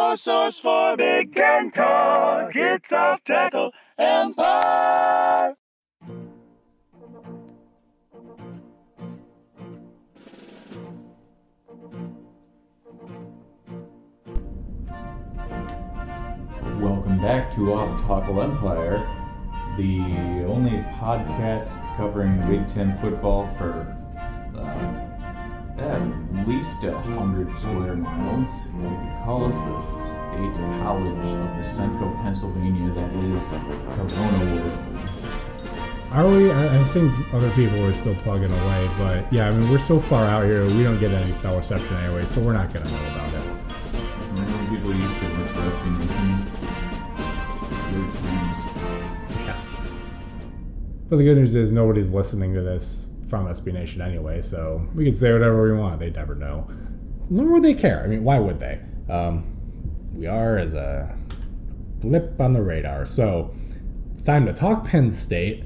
your source for Big Ten talk. It's off tackle empire. Welcome back to Off Tackle Empire, the only podcast covering Big Ten football for at least a hundred square miles. You could call us the state college of the central Pennsylvania that is Corona World. Are we? I, I think other people are still plugging away, but yeah, I mean, we're so far out here, we don't get any cell reception anyway, so we're not going to know about it. Remember people used to refer to Nation? Weird times. Yeah. But the good news is nobody's listening to this from SB Nation anyway, so we can say whatever we want. They'd never know. Nor would they care. I mean, why would they? Um, we are as a blip on the radar. So it's time to talk Penn State.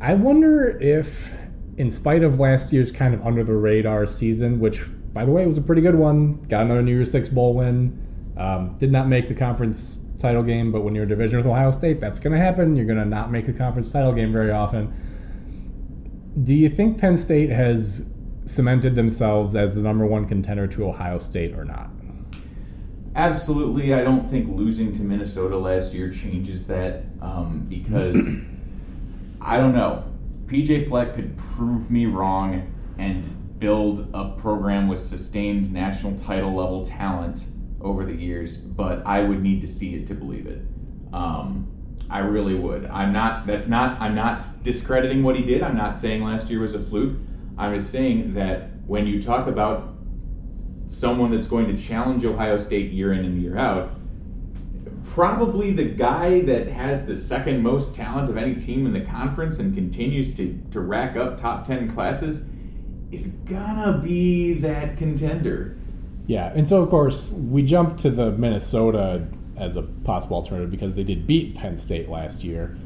I wonder if, in spite of last year's kind of under the radar season, which, by the way, was a pretty good one, got another New Year's Six bowl win, um, did not make the conference title game, but when you're a division with Ohio State, that's going to happen. You're going to not make the conference title game very often. Do you think Penn State has cemented themselves as the number one contender to Ohio State or not? Absolutely, I don't think losing to Minnesota last year changes that um, because I don't know. PJ Fleck could prove me wrong and build a program with sustained national title level talent over the years, but I would need to see it to believe it. Um, I really would. I'm not. That's not. I'm not discrediting what he did. I'm not saying last year was a fluke. I'm just saying that when you talk about someone that's going to challenge Ohio State year in and year out, probably the guy that has the second most talent of any team in the conference and continues to, to rack up top 10 classes is gonna be that contender. Yeah, and so of course we jump to the Minnesota as a possible alternative because they did beat Penn State last year.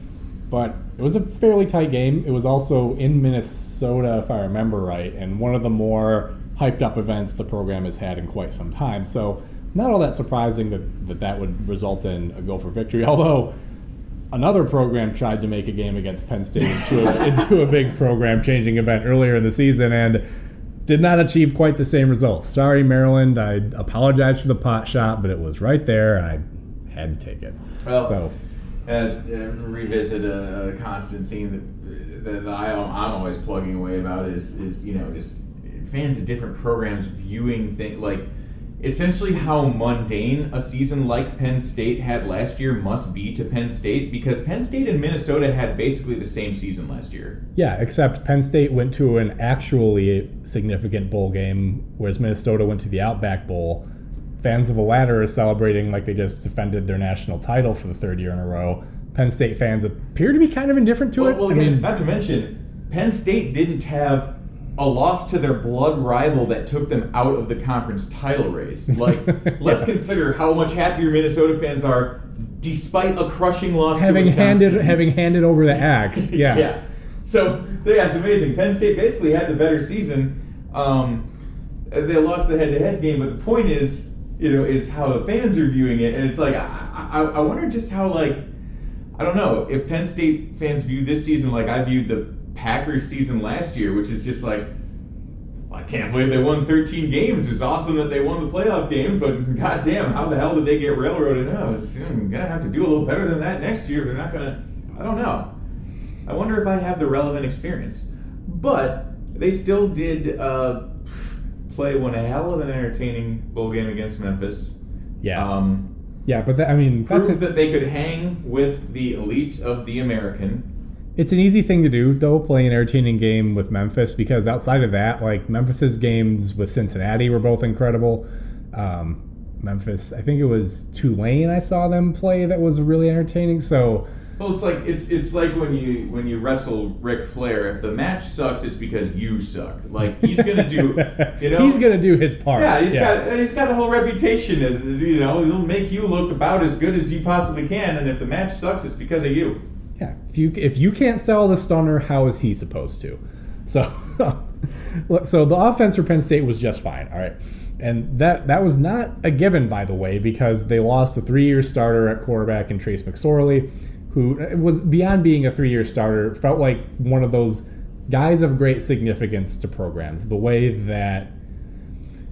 But it was a fairly tight game. It was also in Minnesota, if I remember right, and one of the more hyped up events the program has had in quite some time. So not all that surprising that that, that would result in a Gopher victory. Although another program tried to make a game against Penn State into a, into a big program changing event earlier in the season and did not achieve quite the same results. Sorry, Maryland. I apologize for the pot shot, but it was right there, I had to take it. Well, so uh, uh, revisit a, a constant theme that, that I, I'm always plugging away about is, is you know just fans of different programs viewing things like essentially how mundane a season like Penn State had last year must be to Penn State because Penn State and Minnesota had basically the same season last year. Yeah, except Penn State went to an actually significant bowl game, whereas Minnesota went to the Outback Bowl. Fans of the latter are celebrating like they just defended their national title for the third year in a row. Penn State fans appear to be kind of indifferent to well, it. Well, I again, mean, not to mention, Penn State didn't have a loss to their blood rival that took them out of the conference title race. Like, let's consider how much happier Minnesota fans are, despite a crushing loss. having handed having handed over the axe. Yeah. yeah. So, so yeah, it's amazing. Penn State basically had the better season. Um, they lost the head-to-head game, but the point is, you know, is how the fans are viewing it, and it's like I, I, I wonder just how like I don't know if Penn State fans view this season like I viewed the Packers season last year, which is just like I can't believe they won 13 games. It's awesome that they won the playoff game, but goddamn, how the hell did they get railroaded? I'm gonna have to do a little better than that next year. They're not gonna. I don't know. I wonder if I have the relevant experience. But they still did uh, play one hell of an entertaining bowl game against Memphis. Yeah. Um, yeah, but that, I mean, that's a, that they could hang with the elite of the American. it's an easy thing to do though, playing an entertaining game with Memphis because outside of that, like Memphis's games with Cincinnati were both incredible. Um, Memphis, I think it was Tulane I saw them play that was really entertaining. So Well, it's like it's it's like when you when you wrestle Ric Flair. If the match sucks, it's because you suck. Like he's gonna do, you know, he's gonna do his part. Yeah, he's got he's got a whole reputation as as, you know. He'll make you look about as good as you possibly can, and if the match sucks, it's because of you. Yeah, if you if you can't sell the stunner, how is he supposed to? So, so the offense for Penn State was just fine. All right, And that that was not a given, by the way, because they lost a three-year starter at quarterback in Trace McSorley, who was beyond being a three-year starter, felt like one of those guys of great significance to programs. The way that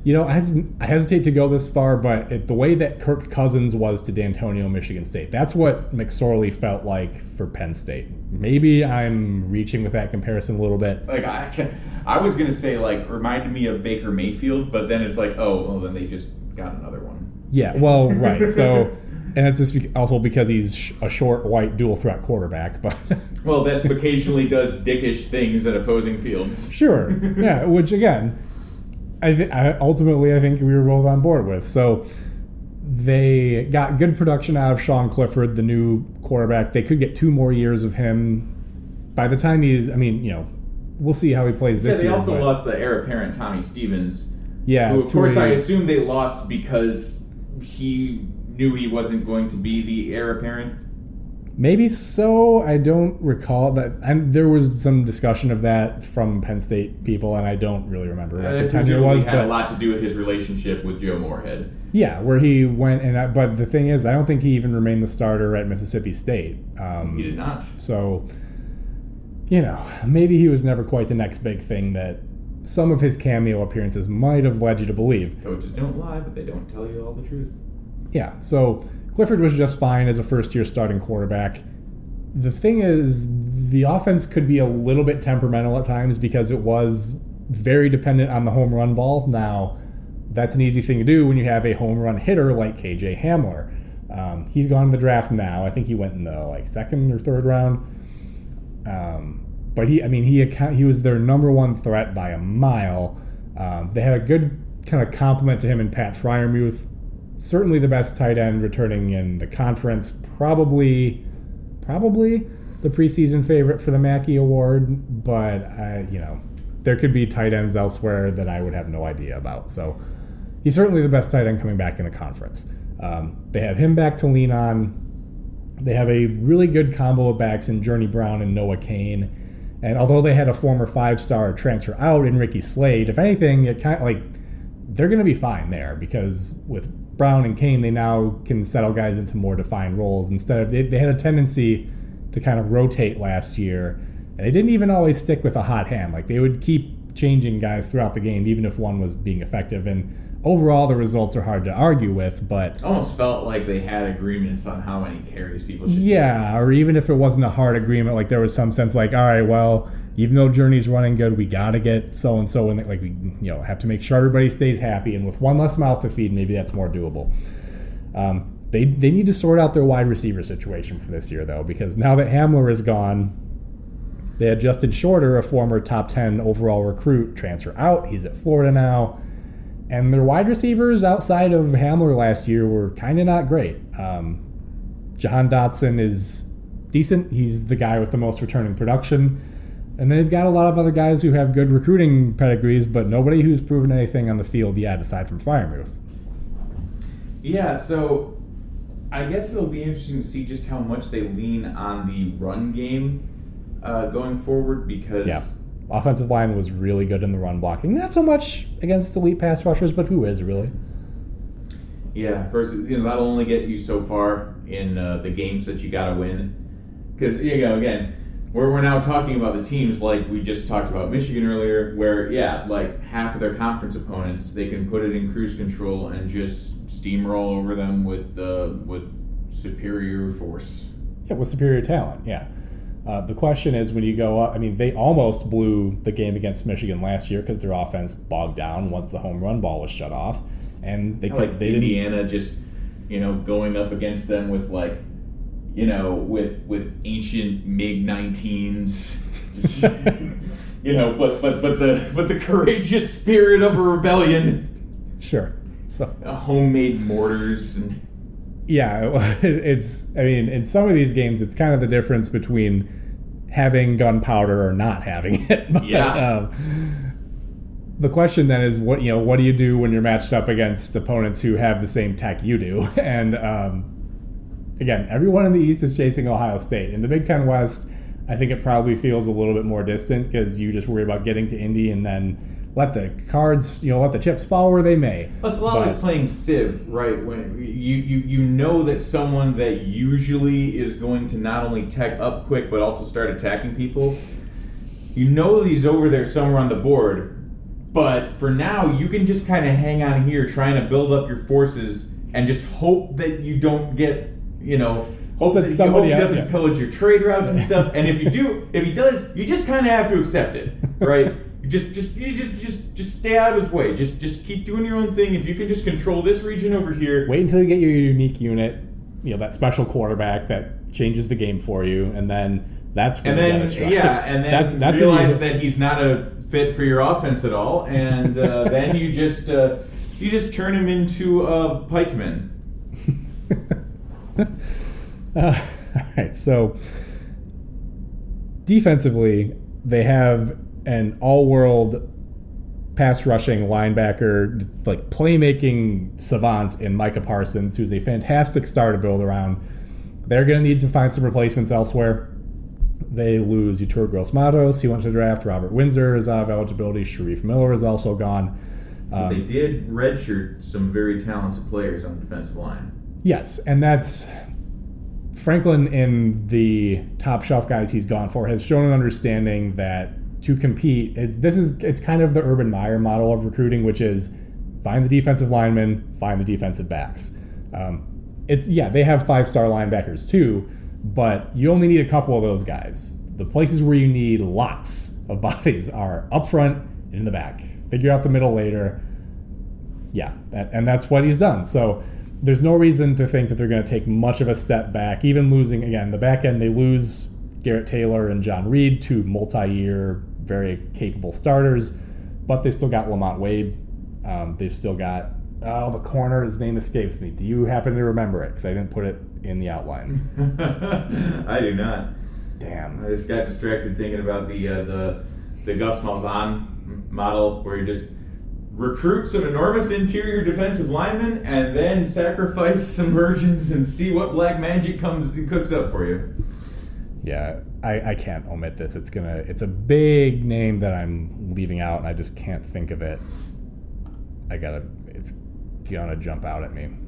you know, I, I hesitate to go this far, but it, the way that Kirk Cousins was to Dantonio, Michigan State, that's what McSorley felt like for Penn State. Maybe I'm reaching with that comparison a little bit. Like I, can, I was gonna say like reminded me of Baker Mayfield, but then it's like oh well then they just got another one. Yeah, well, right. So, and it's just also because he's a short, white, dual threat quarterback. But well, that occasionally does dickish things at opposing fields. Sure. Yeah. Which again, I, th- I ultimately I think we were both on board with. So they got good production out of Sean Clifford, the new quarterback. They could get two more years of him. By the time he's, I mean, you know, we'll see how he plays Yeah, this they year. also but- lost the heir apparent Tommy Stevens. yeah, who of course I assume they lost because he knew he wasn't going to be the heir apparent. Maybe so. I don't recall that. And there was some discussion of that from Penn State people, and I don't really remember Uh, the time presumably was. had a lot to do with his relationship with Joe Moorhead. yeah, where he went and I, but the thing is, I don't think he even remained the starter at Mississippi State. Um, He did not. So, you know, maybe he was never quite the next big thing that some of his cameo appearances might have led you to believe. Coaches don't lie, but they don't tell you all the truth. Yeah, so Clifford was just fine as a first year starting quarterback. The thing is, the offense could be a little bit temperamental at times because it was very dependent on the home run ball. Now, that's an easy thing to do when you have a home run hitter like KJ Hamler. Um, he's gone in the draft now. I think he went in the like second or third round. Um, but he, I mean, he he was their number one threat by a mile. Um, they had a good kind of compliment to him in Pat Freiermuth. Certainly the best tight end returning in the conference. Probably, probably the preseason favorite for the Mackey Award. But I, you know, there could be tight ends elsewhere that I would have no idea about. So he's certainly the best tight end coming back in the conference. Um, they have him back to lean on. They have a really good combo of backs in Journey Brown and Noah Cain. And although they had a former five star transfer out in Ricky Slade, if anything, it kind of like they're going to be fine there because with Brown and Cain, they now can settle guys into more defined roles instead of they, they had a tendency to kind of rotate last year. And they didn't even always stick with a hot hand. Like they would keep changing guys throughout the game, even if one was being effective. And overall, the results are hard to argue with, but Almost felt like they had agreements on how many carries people should get. yeah, or even if it wasn't a hard agreement, like there was some sense like, all right, well, even though Journey's running good, we gotta get so and so in. Like we, you know, have to make sure everybody stays happy, and with one less mouth to feed, maybe that's more doable. Um, they they need to sort out their wide receiver situation for this year though, because now that Hamler is gone, they had Justin Shorter, a former top ten overall recruit, transfer out. He's at Florida now. And their wide receivers outside of Hamler last year were kind of not great. Um, Jahan Dotson is decent. He's the guy with the most returning production. And they've got a lot of other guys who have good recruiting pedigrees, but nobody who's proven anything on the field yet aside from Freiermuth. Yeah, so I guess it'll be interesting to see just how much they lean on the run game uh, going forward because Yeah. Offensive line was really good in the run blocking. Not so much against elite pass rushers, but who is really? Yeah, versus you know that'll only get you so far in uh, the games that you got to win. Because you know, again, we're we're now talking about the teams like we just talked about Michigan earlier, where yeah, like half of their conference opponents they can put it in cruise control and just steamroll over them with uh, with superior force. Yeah, with superior talent, yeah. Uh, the question is when you go up, I mean, they almost blew the game against Michigan last year because their offense bogged down once the home run ball was shut off. And they, could, like they didn't. Indiana just you know going up against them with like you know with with ancient MiG 19s. Just, you know, but but but the but the courageous spirit of a rebellion, Sure. So, uh, homemade mortars and yeah, it's, I mean, in some of these games, it's kind of the difference between having gunpowder or not having it. But, Yeah. um, the question then is what you know what do you do when you're matched up against opponents who have the same tech you do and um, again everyone in the east is chasing ohio state in the big ten west i think it probably feels a little bit more distant because you just worry about getting to indy and then let the cards, you know, let the chips fall where they may. Well, it's a lot But- like playing Civ, right? When you, you you know that someone that usually is going to not only tech up quick but also start attacking people, you know that he's over there somewhere on the board. But for now, you can just kind of hang on here, trying to build up your forces, and just hope that you don't get, you know, hope That somebody hope he doesn't yeah. pillage your trade routes and stuff. and if you do, if he does, you just kind of have to accept it, right? Just, just, you just, just, just stay out of his way. Just, just keep doing your own thing. If you can just control this region over here, Wait until you get your unique unit, you know, that special quarterback that changes the game for you, and then that's when and then yeah, and then that's that's realize that he's not a fit for your offense at all, and uh, then you just, uh, you just turn him into a pikeman. uh, all right, so defensively, they have an all-world pass rushing linebacker, like playmaking savant in Micah Parsons, who's a fantastic star to build around. They're going to need to find some replacements elsewhere. They lose Yetur Gross-Matos. He went to the draft. Robert Windsor is out of eligibility. Shareef Miller is also gone. Um, they did redshirt some very talented players on the defensive line. Yes, and that's Franklin in the top shelf guys he's gone for has shown an understanding that to compete, it, this is it's kind of the Urban Meyer model of recruiting, which is find the defensive linemen, find the defensive backs. Um, it's yeah, they have five star linebackers too, but you only need a couple of those guys. The places where you need lots of bodies are up front and in the back. Figure out the middle later yeah, that, and that's what he's done. So there's no reason to think that they're going to take much of a step back. Even losing again the back end, they lose Garrett Taylor and John Reid, two multi-year, very capable starters, but they still got Lamont Wade. Um, they've still got oh the corner. His name escapes me. Do you happen to remember it? Because I didn't put it in the outline. I do not. Damn. I just got distracted thinking about the uh, the the Gus Malzahn model, where you just recruit some enormous interior defensive linemen and then sacrifice some virgins and see what black magic comes cooks up for you. Yeah, I, I can't omit this. It's gonna. It's a big name that I'm leaving out, and I just can't think of it. I gotta. It's gonna jump out at me. Um,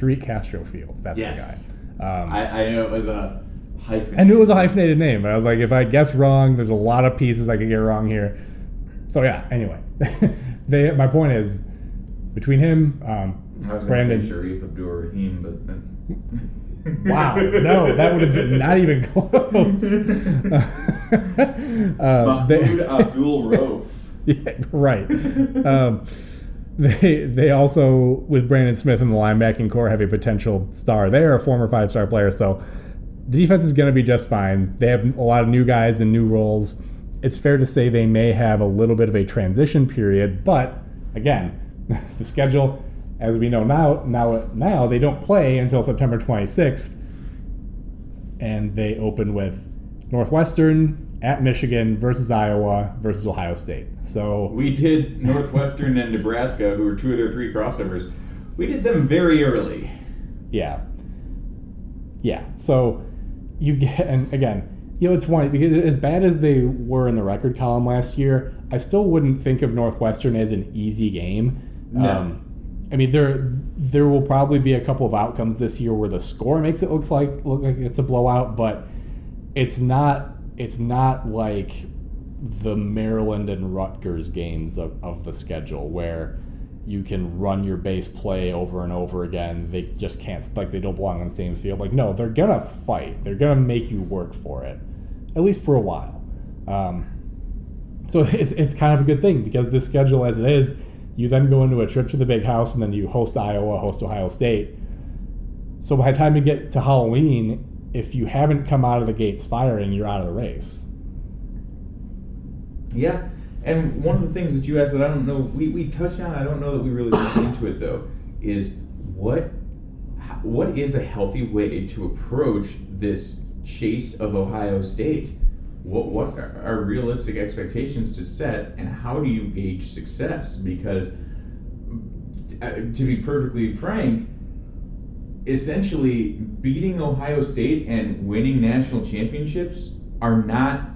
Tariq Castro Fields. That's Yes. the guy. Um, I, I know it was a hyphen. I knew it was a hyphenated name, but I was like, if I guess wrong, there's a lot of pieces I could get wrong here. So yeah. Anyway, they. My point is, between him, um, I was Brandon. say Shareef Abdul Rahim, but then. wow, no, that would have been not even close. uh, they- Mahmoud Abdul Rauf. yeah, right. Um, they they also with Brandon Smith in the linebacking corps have a potential star there, a former five star player. So the defense is going to be just fine. They have a lot of new guys and new roles. It's fair to say they may have a little bit of a transition period, but again, the schedule, as we know now, now now they don't play until September 26th, and they open with Northwestern at Michigan versus Iowa versus Ohio State. So We did Northwestern and Nebraska, who were two of their three crossovers. We did them very early. yeah, yeah. So you get and again, you know, it's funny because as bad as they were in the record column last year, I still wouldn't think of Northwestern as an easy game. No. Um, I mean, there there will probably be a couple of outcomes this year where the score makes it looks like look like it's a blowout, but it's not it's not like the Maryland and Rutgers games of, of the schedule where you can run your base play over and over again. They just can't like they don't belong on the same field. Like no, they're gonna fight. They're gonna make you work for it, at least for a while. Um, so it's, it's kind of a good thing because this schedule as it is, you then go into a trip to the big house and then you host Iowa, host Ohio State. So by the time you get to Halloween, if you haven't come out of the gates firing, you're out of the race. Yeah. And one of the things that you asked that I don't know, we, we touched on, I don't know that we really went into it though, is what what is a healthy way to approach this chase of Ohio State? What what are realistic expectations to set, and how do you gauge success? Because uh, to be perfectly frank, essentially beating Ohio State and winning national championships are not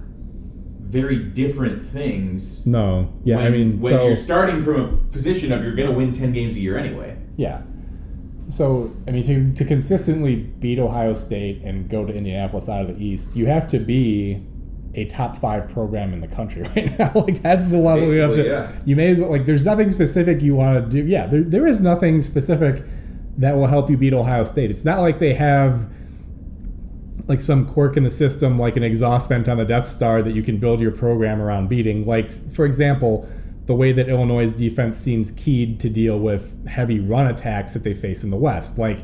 very different things. No, yeah, when, I mean, when so you're starting from a position of you're going to win 10 games a year anyway. yeah. So I mean, to to consistently beat Ohio State and go to Indianapolis out of the East, you have to be a top five program in the country right now. like that's the level you have to. Yeah. You may as well like. There's nothing specific you want to do. Yeah, there there is nothing specific that will help you beat Ohio State. It's not like they have like some quirk in the system, like an exhaust vent on the Death Star that you can build your program around beating. Like, for example, the way that Illinois' defense seems keyed to deal with heavy run attacks that they face in the West. Like,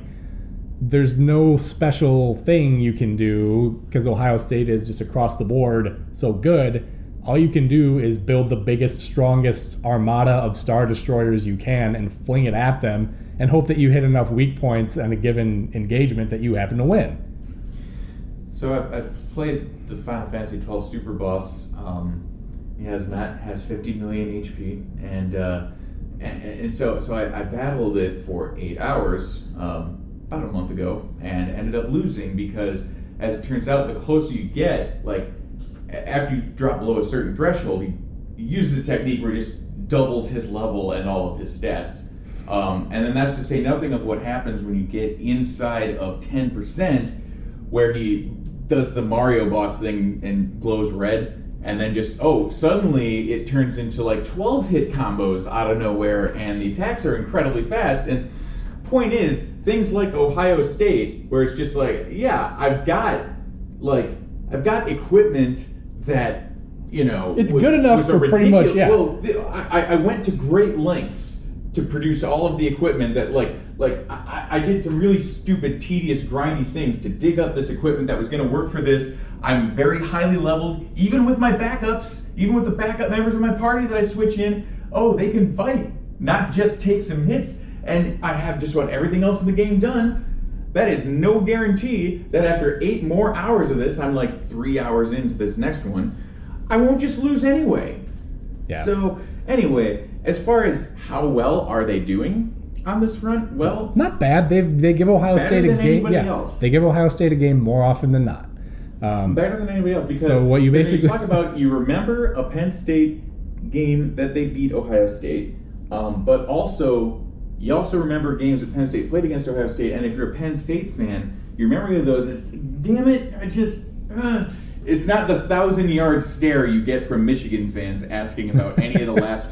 there's no special thing you can do because Ohio State is just across the board so good. All you can do is build the biggest, strongest armada of Star Destroyers you can and fling it at them and hope that you hit enough weak points on a given engagement that you happen to win. So I've, I've played the Final Fantasy 12 Super Boss. Um, Yiazmat has 50 million HP, and uh, and, and so so I, I battled it for eight hours um, about a month ago, and ended up losing because, as it turns out, the closer you get, like after you drop below a certain threshold, he uses a technique where he just doubles his level and all of his stats. Um, and then that's to say nothing of what happens when you get inside of 10%, where he does the Mario boss thing and glows red, and then just, oh, suddenly it turns into like 12 hit combos out of nowhere, and the attacks are incredibly fast. And point is, things like Ohio State, where it's just like, yeah, I've got like I've got equipment that you know It's good enough for pretty much, yeah. Well, I, I went to great lengths to produce all of the equipment that like like I, I did some really stupid, tedious, grindy things to dig up this equipment that was going to work for this. I'm very highly leveled, even with my backups, even with the backup members of my party that I switch in. Oh, they can fight, not just take some hits. And I have just about everything else in the game done. That is no guarantee that after eight more hours of this, I'm like three hours into this next one, I won't just lose anyway. Yeah. So anyway, as far as how well are they doing on this front, well, Not bad. They they give Ohio State a than game. anybody Yeah, else. they give Ohio State a game more often than not. Um, better than anybody else. Because So what you basically- talk about, you remember a Penn State game that they beat Ohio State, um, but also you also remember games that Penn State played against Ohio State. And if you're a Penn State fan, your memory of those is, damn it, I just. Uh, it's not the thousand yard stare you get from Michigan fans asking about any of the last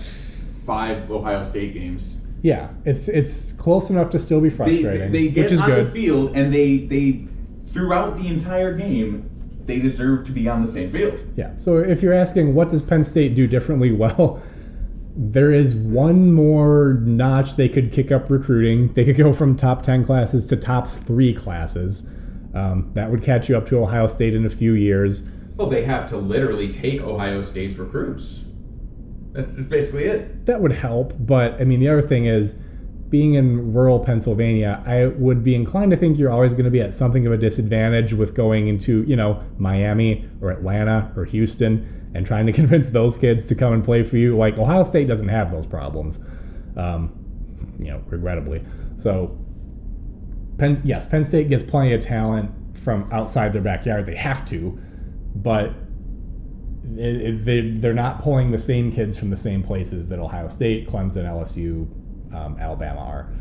five Ohio State games. yeah, it's it's close enough to still be They, frustrating, they get which is on good. the field and they they throughout the entire game they deserve to be on the same field. Yeah. So if you're asking what does Penn State do differently, well, there is one more notch they could kick up recruiting. They could go from top 10 classes to top 3 classes. Um, that would catch you up to Ohio State in a few years. Well, they have to literally take Ohio State's recruits. That's basically it. That would help, but I mean the other thing is being in rural Pennsylvania, I would be inclined to think you're always going to be at something of a disadvantage with going into, you know, Miami or Atlanta or Houston and trying to convince those kids to come and play for you. Like Ohio State doesn't have those problems, um, you know, regrettably. So, Penn, yes, Penn State gets plenty of talent from outside their backyard. They have to, but it, it, they, they're not pulling the same kids from the same places that Ohio State, Clemson, LSU, um, Alabama are.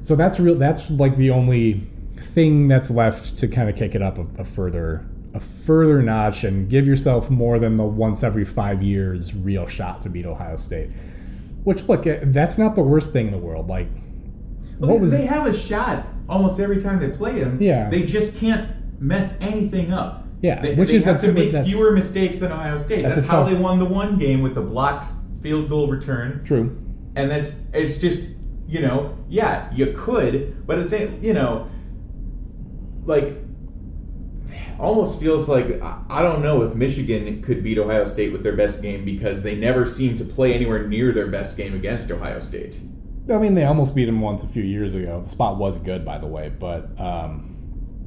So that's real. That's like the only thing that's left to kind of kick it up a, a further a further notch and give yourself more than the once every five years real shot to beat Ohio State. Which look, eh, that's not the worst thing in the world. Like, Well, what was they have a shot almost every time they play them. Yeah. They just can't mess anything up. Yeah, They, which they is have to make that's- fewer mistakes than Ohio State. That's That's, how tough- they won the one game with the blocked field goal return. true? and that's it's just you know yeah you could but it's you know like almost feels like I- I don't know if Michigan could beat Ohio State with their best game because they never seem to play anywhere near their best game against Ohio State. I mean, they almost beat them once a few years ago. The spot was good, by the way, but um,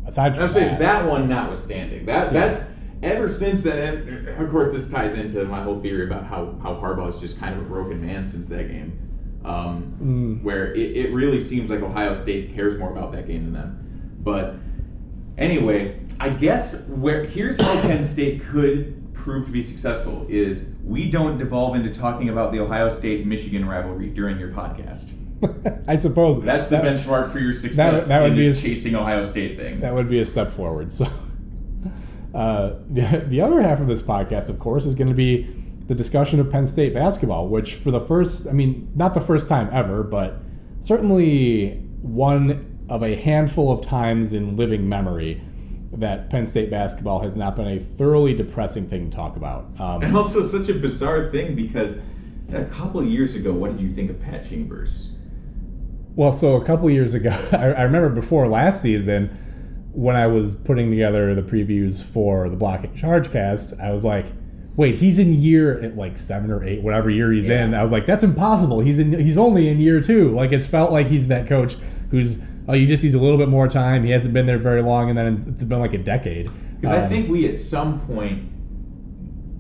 aside from I'm saying that one notwithstanding, that Yeah. that's ever since then. And of course, this ties into my whole theory about how how Harbaugh is just kind of a broken man since that game. um, Mm. where it, it really seems like Ohio State cares more about that game than them. But anyway, I guess where here's how Penn State could prove to be successful is we don't devolve into talking about the Ohio State Michigan rivalry during your podcast. I suppose That's the that, benchmark for your success that would in be this a- chasing Ohio State thing. That would be a step forward. So, uh, the, the other half of this podcast, of course, is going to be the discussion of Penn State basketball, which for the first, I mean, not the first time ever, but certainly one of a handful of times in living memory that Penn State basketball has not been a thoroughly depressing thing to talk about. Um, And also such a bizarre thing because a couple of years ago, what did you think of Pat Chambers? Well, so a couple years ago, I, I remember before last season when I was putting together the previews for the Blocking Charge cast, I was like, wait, he's in year at like seven or eight, whatever year he's Yeah. in. I was like, that's impossible. He's in. He's only in year two. Like it's felt like he's that coach who's oh, you just needs a little bit more time. He hasn't been there very long, and then it's been like a decade. Because I Um, think we at some point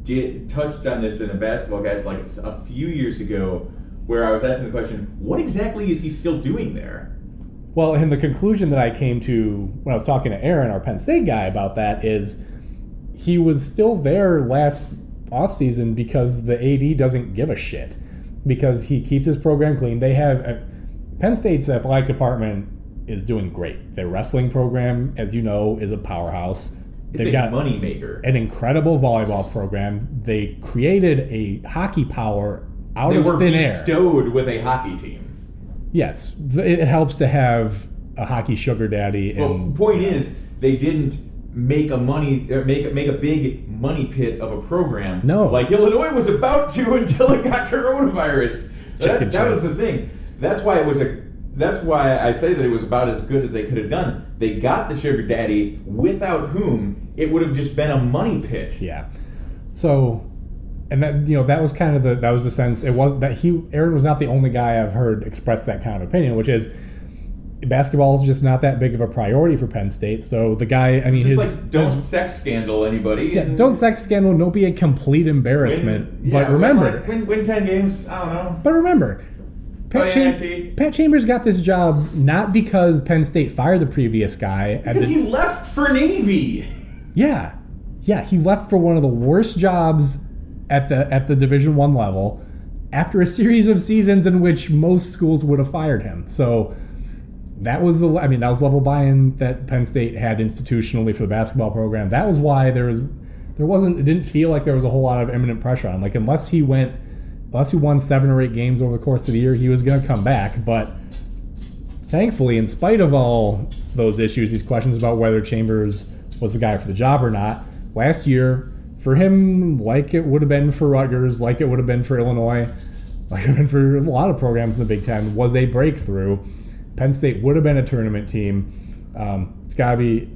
did touched on this in a basketball guys like a few years ago, where I was asking the question, what exactly is he still doing there? Well, and the conclusion that I came to when I was talking to Aaron, our Penn State guy, about that is he was still there last offseason because the AD doesn't give a shit. Because he keeps his program clean. They have uh, Penn State's athletic department is doing great. Their wrestling program, as you know, is a powerhouse. It's They've a got money maker. an incredible volleyball program. They created a hockey power out They of were thin air. bestowed with a hockey team. Yes, it helps to have a hockey sugar daddy. Well, And point is, they didn't make a money er, make make a big money pit of a program. No. like Illinois was about to until it got coronavirus. That, that was the thing. That's why it was a. That's why I say that it was about as good as they could have done. They got the sugar daddy, without whom it would have just been a money pit. Yeah. So, and that you know that was kind of the that was the sense. It was that he Aaron was not the only guy I've heard express that kind of opinion, which is basketball is just not that big of a priority for Penn State. So the guy, I mean, Just his, like don't his- sex scandal anybody. yeah, don't sex scandal, don't be a complete embarrassment. win- but yeah, remember, win, win, win ten games. I don't know. But remember, Pat, Oh, Cham- Pat Chambers got this job not because Penn State fired the previous guy. Because the- he left for Navy. yeah, yeah, he left for one of the worst jobs at the at the Division One level after a series of seasons in which most schools would have fired him. So that was the I mean that was level buy-in that Penn State had institutionally for the basketball program. That was why there was there wasn't it didn't feel like there was a whole lot of imminent pressure on him. Like unless he went unless he won seven or eight games over the course of the year, he was going to come back. But thankfully, in spite of all those issues, these questions about whether Chambers was the guy for the job or not, last year for him, like it would have been for Rutgers, like it would have been for Illinois, like it would have been for a lot of programs in the Big Ten, was a breakthrough. Penn State would have been a tournament team. Um, it's got to be.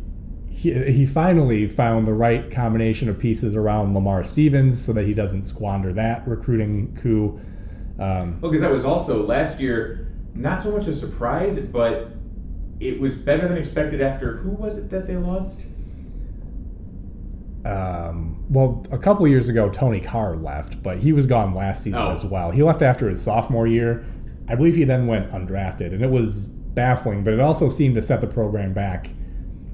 He, he finally found the right combination of pieces around Lamar Stevens so that he doesn't squander that recruiting coup. Um, Well, because that was also last year, not so much a surprise, but it was better than expected after who was it that they lost? um, well, a couple years ago, Tony Carr left, but he was gone last season Oh. as well. He left after his sophomore year. I believe he then went undrafted, and it was baffling, but it also seemed to set the program back,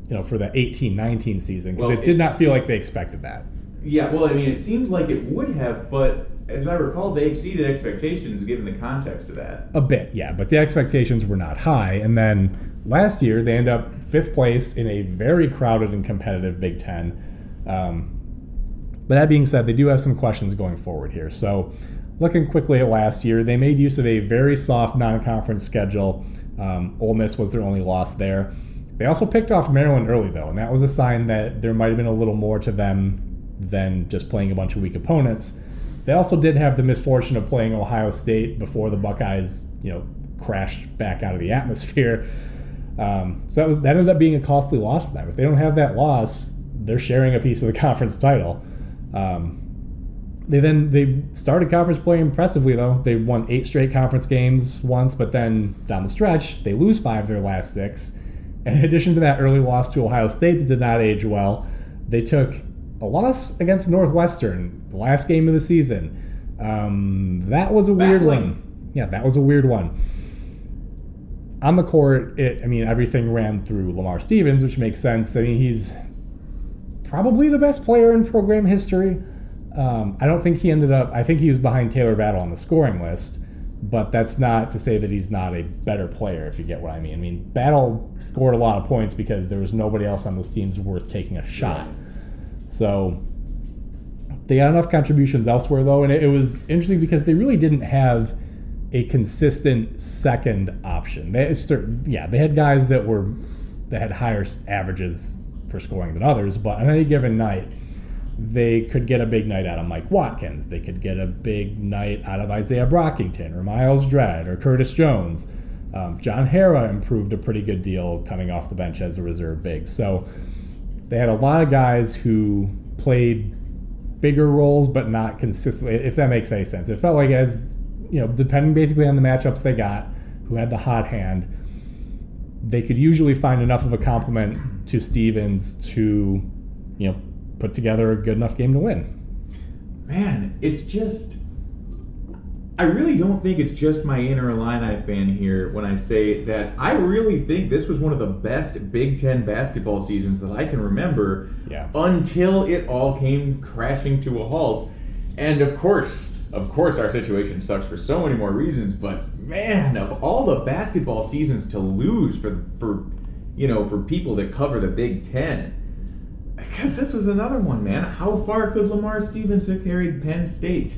you know, for the 18-19 season because Well, it did not feel like they expected that. Yeah, well, I mean, it seemed like it would have, but as I recall, they exceeded expectations given the context of that. A bit, yeah, but the expectations were not high. And then last year, they end up fifth place in a very crowded and competitive Big Ten. Um, but that being said, they do have some questions going forward here. So, looking quickly at last year, they made use of a very soft non-conference schedule. Um, Ole Miss was their only loss there. They also picked off Maryland early, though, and that was a sign that there might have been a little more to them than just playing a bunch of weak opponents. They also did have the misfortune of playing Ohio State before the Buckeyes, you know, crashed back out of the atmosphere. Um, so that was that ended up being a costly loss for them. If they don't have that loss, they're sharing a piece of the conference title. Um, they then they started conference play impressively though. They won eight straight conference games once, but then down the stretch they lose five of their last six. And in addition to that early loss to Ohio State that did not age well, they took a loss against Northwestern, the last game of the season. Um, that was a weird one. yeah, that was a weird one. On the court, it I mean everything ran through Lamar Stevens, which makes sense. I mean he's probably the best player in program history. Um, I don't think he ended up. I think he was behind Talor Battle on the scoring list, but that's not to say that he's not a better player. If you get what I mean. I mean Battle scored a lot of points because there was nobody else on those teams worth taking a shot. So they got enough contributions elsewhere though, and it, it was interesting because they really didn't have a consistent second option. They yeah, they had guys that were that had higher averages for scoring than others, but on any given night, they could get a big night out of Mike Watkins. They could get a big night out of Izaiah Brockington or Myles Dread or Curtis Jones. Um, John Harrar improved a pretty good deal coming off the bench as a reserve big. So they had a lot of guys who played bigger roles, but not consistently. If that makes any sense, it felt like as you know, depending basically on the matchups they got, who had the hot hand, they could usually find enough of a complement to Stevens to, you know, put together a good enough game to win. Man, it's just. I really don't think it's just my inner Illini fan here when I say that I really think this was one of the best Big Ten basketball seasons that I can remember Yeah. until it all came crashing to a halt. And of course, of course, our situation sucks for so many more reasons. But man, of all the basketball seasons to lose for for you know for people that cover the Big Ten, because this was another one, man. How far could Lamar Stevens have carried Penn State?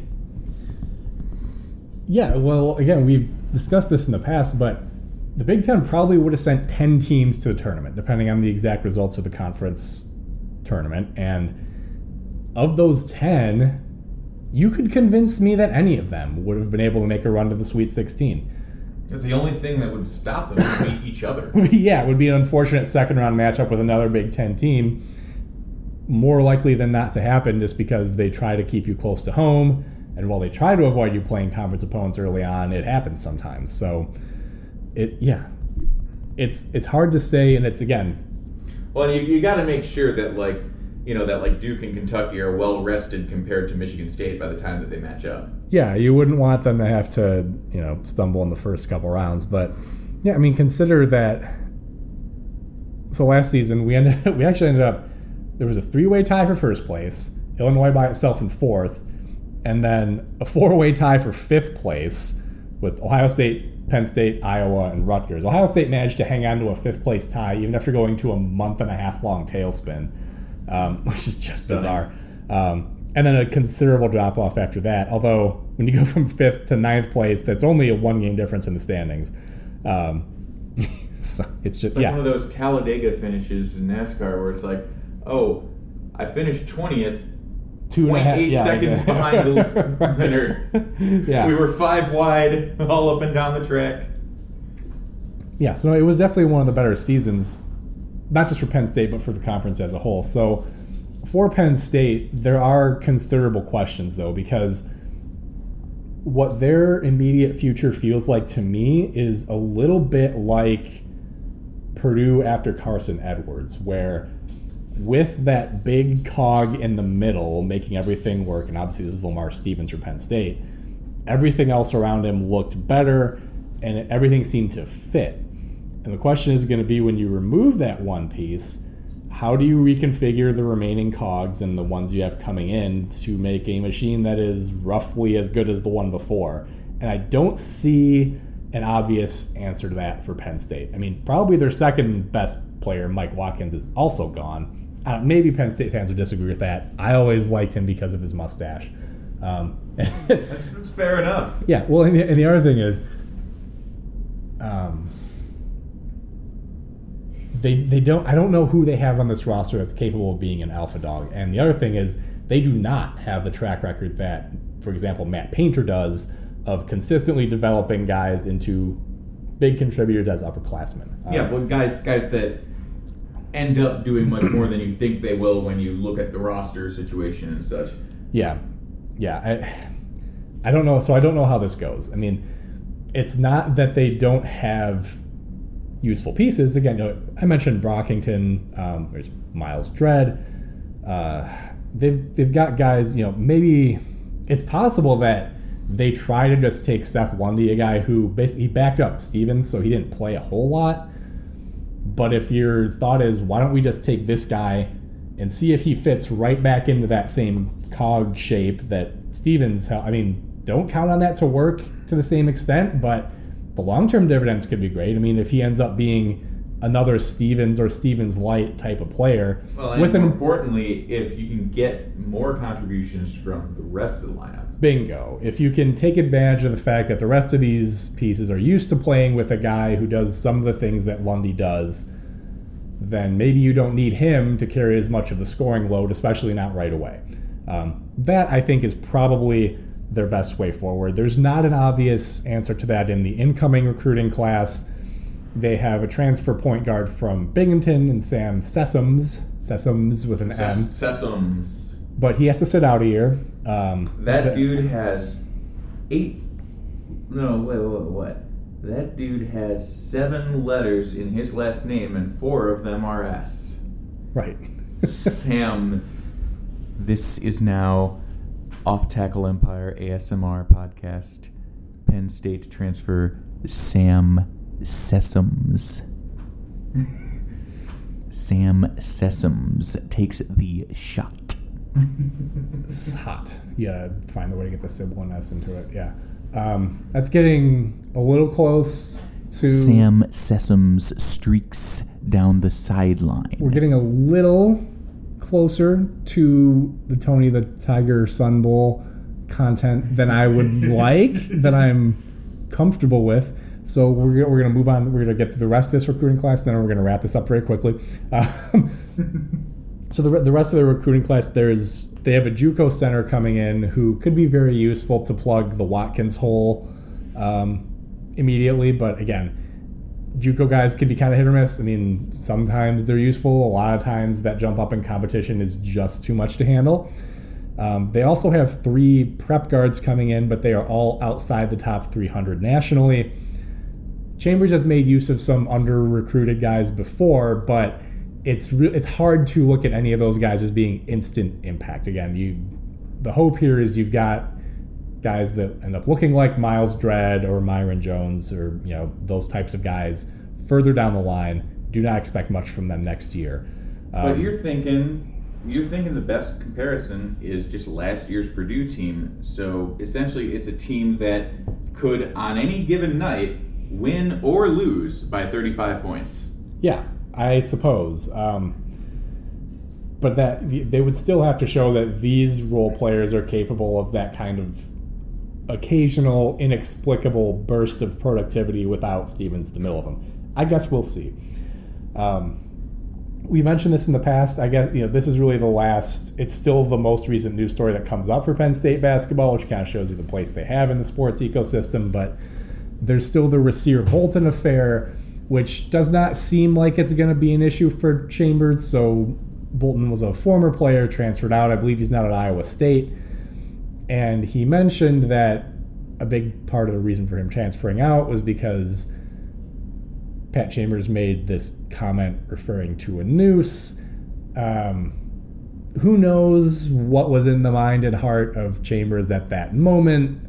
Yeah, well, again, we've discussed this in the past, but the Big Ten probably would have sent 10 teams to the tournament, depending on the exact results of the conference tournament. And of those 10, you could convince me that any of them would have been able to make a run to the Sweet 16. The only thing that would stop them would be each other. yeah, it would be an unfortunate second round matchup with another Big Ten team. More likely than not to happen just because they try to keep you close to home. And while they try to avoid you playing conference opponents early on, it happens sometimes. So, it yeah, it's it's hard to say, and it's again, Well, you, you got to make sure that like you know that like Duke and Kentucky are well rested compared to Michigan State by the time that they match up. Yeah, you wouldn't want them to have to you know stumble in the first couple rounds. But yeah, I mean, consider that. So last season we ended we actually ended up there was a three way tie for first place, Illinois by itself in fourth, and then a four way tie for fifth place with Ohio State, Penn State, Iowa, and Rutgers. Ohio State managed to hang on to a fifth place tie even after going to a month and a half long tailspin, um, which is just Stunning. bizarre. Um, and then a considerable drop off after that. Although when you go from fifth to ninth place, that's only a one game difference in the standings. Um, so it's just It's like yeah, one of those Talladega finishes in NASCAR where it's like, oh, I finished twentieth, two and a half 0.8 yeah, seconds behind the winner. yeah, We were five wide all up and down the track. Yeah, so it was definitely one of the better seasons, not just for Penn State, but for the conference as a whole. So for Penn State, there are considerable questions, though, because what their immediate future feels like to me is a little bit like Purdue after Carson Edwards, where with that big cog in the middle making everything work, and obviously this is Lamar Stevens from Penn State, everything else around him looked better and everything seemed to fit. And the question is going to be when you remove that one piece, how do you reconfigure the remaining cogs and the ones you have coming in to make a machine that is roughly as good as the one before? And I don't see an obvious answer to that for Penn State. I mean, probably their second best player, Mike Watkins, is also gone. Uh, maybe Penn State fans would disagree with that. I always liked him because of his mustache. Um, That's, that's fair enough. yeah, well, and the, and the other thing is, um, they they don't. I don't know who they have on this roster that's capable of being an alpha dog. And the other thing is, they do not have the track record that, for example, Matt Painter does of consistently developing guys into big contributors as upperclassmen. Um, Yeah, well, guys, guys that end up doing much more than you think they will when you look at the roster situation and such. Yeah, yeah. I, I don't know. So I don't know how this goes. I mean, it's not that they don't have useful pieces. Again, you know, I mentioned Brockington. Um, there's Myles Dread. Uh, they've they've got guys. You know, maybe it's possible that they try to just take Seth Lundy, a guy who basically backed up Stevens, so he didn't play a whole lot. But if your thought is, why don't we just take this guy and see if he fits right back into that same cog shape that Stevens? I mean, don't count on that to work to the same extent, but the long term dividends could be great. I mean, if he ends up being another Stevens or Stevens light type of player, Well, and with more an importantly, if you can get more contributions from the rest of the lineup. bingo, if you can take advantage of the fact that the rest of these pieces are used to playing with a guy who does some of the things that Lundy does, then maybe you don't need him to carry as much of the scoring load, especially not right away. Um, that I think is probably their best way forward. There's not an obvious answer to that in the incoming recruiting class. They have a transfer point guard from Binghamton and Sam Sessoms, Sessoms with an M, Ses- Sesums. but he has to sit out a year. Um, That dude has eight. No, wait, wait, what? That dude has seven letters in his last name, and four of them are S. right. Sam. This is now Off Tackle Empire ASMR podcast. Penn State transfer Sam Sessoms. Sam Sessoms takes the shot. It's hot. Gotta find a way to get the symbol and S into it. Yeah. Um, that's getting a little close to. Sam Sessoms streaks down the sideline. We're getting a little closer to the Tony the Tiger Sun Bowl content than I would like, that I'm comfortable with. So we're, we're going to move on. We're going to get to the rest of this recruiting class, then we're going to wrap this up very quickly. Um, so the, the rest of the recruiting class, there's they have a JUCO center coming in who could be very useful to plug the Watkins hole um, immediately. But again, JUCO guys can be kind of hit or miss. I mean, sometimes they're useful. A lot of times that jump up in competition is just too much to handle. Um, they also have three prep guards coming in, but they are all outside the top 300 nationally. Chambers has made use of some under recruited guys before, but it's re- it's hard to look at any of those guys as being instant impact. Again, you the hope here is you've got guys that end up looking like Myles Dread or Myreon Jones or you know those types of guys further down the line. Do not expect much from them next year. But Um, you're thinking, you're thinking the best comparison is just last year's Purdue team. So essentially, it's a team that could, on any given night, win or lose by 35 points. Yeah, I suppose. Um, but that they would still have to show that these role players are capable of that kind of occasional, inexplicable burst of productivity without Stevens in the middle of them. I guess we'll see. Um, we mentioned this in the past. I guess you know this is really the last. It's still the most recent news story that comes up for Penn State basketball, which kind of shows you the place they have in the sports ecosystem. But there's still the Rasir Bolton affair, which does not seem like it's going to be an issue for Chambers. So Bolton was a former player, transferred out. I believe he's not at Iowa State, and he mentioned that a big part of the reason for him transferring out was because Pat Chambers made this comment referring to a noose. Um, who knows what was in the mind and heart of Chambers at that moment,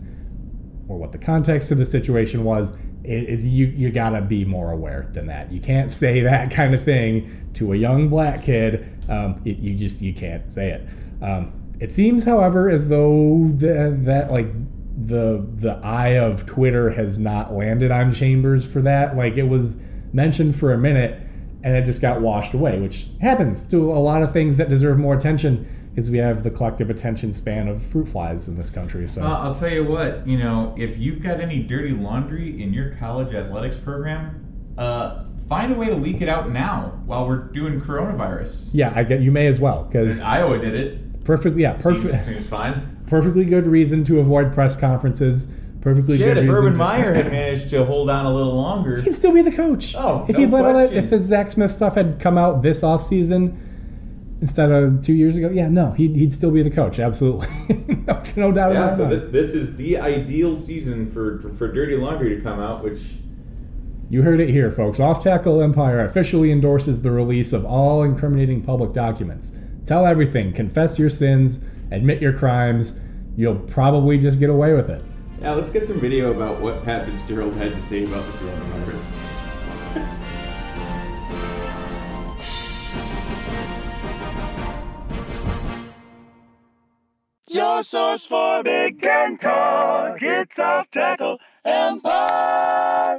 or what the context of the situation was. It, you. You gotta be more aware than that. You can't say that kind of thing to a young black kid. Um, it, you just you can't say it. Um, it seems, however, as though the, that like the the eye of Twitter has not landed on Chambers for that. Like it was mentioned for a minute and it just got washed away, which happens to a lot of things that deserve more attention because we have the collective attention span of fruit flies in this country. So Well, I'll tell you what, you know, if you've got any dirty laundry in your college athletics program, uh, find a way to leak it out now while we're doing coronavirus. yeah, I get you may as well because Iowa did it. Perfect. Yeah, perfect. seems fine. Perfectly good reason to avoid press conferences. Perfectly Shit, good if reason Urban to- Meyer had managed to hold on a little longer. he'd still be the coach. Oh, if no he'd let all that, if the Zach Smith stuff had come out this offseason season instead of two years ago, yeah, no, he'd, he'd still be the coach. Absolutely, no, no doubt Yeah, about so this this is the ideal season for, for for Dirty Laundry to come out, which You heard it here, folks. Off Tackle Empire officially endorses the release of all incriminating public documents. Tell everything, confess your sins, admit your crimes. You'll probably just get away with it. Yeah, let's get some video about what Pat Fitzgerald had to say about the coronavirus. Your source for Big Ten talk. It's off tackle empire.